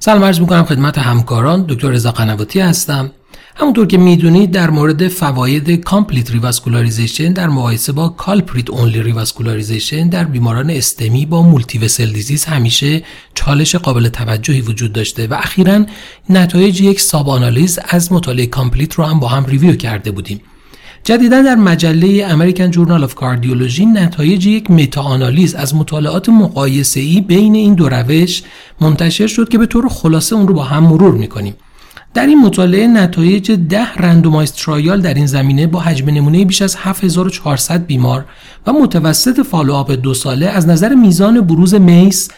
سلام عرض می‌کنم خدمت همکاران. دکتر رضا قنواتی هستم. همونطور که می‌دونید در مورد فواید complete revascularization در مقایسه با culprit-only revascularization در بیماران STEMI با multi-vessel disease همیشه چالش قابل توجهی وجود داشته و اخیرا نتایج یک sub-analysis از مطالعه COMPLETE رو هم با هم review کرده بودیم. جدیدا در مجله American Journal of Cardiology نتایج یک meta-analysis از مطالعات مقایسه ای بین این دو روش منتشر شد که به طور خلاصه اون رو با هم مرور می‌کنیم. در این مطالعه نتایج ده randomized trial در این زمینه با حجم نمونه بیش از 7400 بیمار و متوسط follow-up دو ساله از نظر میزان بروز MACE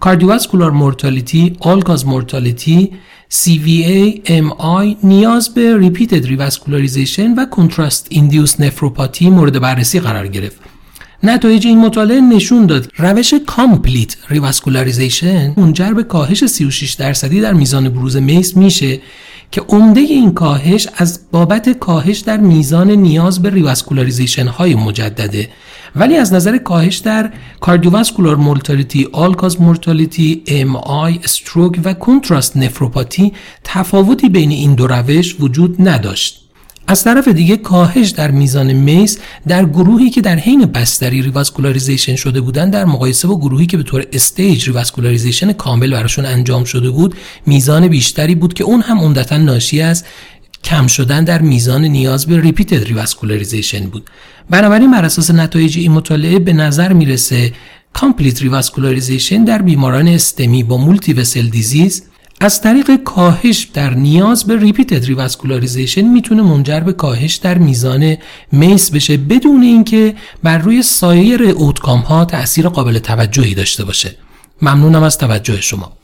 cardiovascular mortality، all-cause mortality، CVA, MI نیاز به repeated revascularization و contrast-induced nephropathy مورد بررسی قرار گرفت. نتایج این مطالعه نشون داد روش complete revascularization منجر به کاهش 36 درصدی در میزان بروز MACE میشه که عمده این کاهش از بابت کاهش در میزان نیاز به revascularization های مجدده ولی از نظر کاهش در cardiovascular mortality، all-cause mortality، MI، stroke و contrast nephropathy تفاوتی بین این دو روش وجود نداشت. از طرف دیگه کاهش در میزان MACE در گروهی که در حین بستری revascularization شده بودن در مقایسه با گروهی که به طور staged revascularization کامل براشون انجام شده بود میزان بیشتری بود که اون هم عمدتا ناشی از کم شدن در میزان نیاز به repeated revascularization بود. بنابراین بر اساس نتایج این مطالعه به نظر می‌رسه complete revascularization در بیماران STEMI با multi-vessel disease از طریق کاهش در نیاز به repeated revascularization می‌تونه منجر به کاهش در میزان MACE بشه بدون اینکه بر روی سایر outcome ها تاثیر قابل توجهی داشته باشه. ممنونم از توجه شما.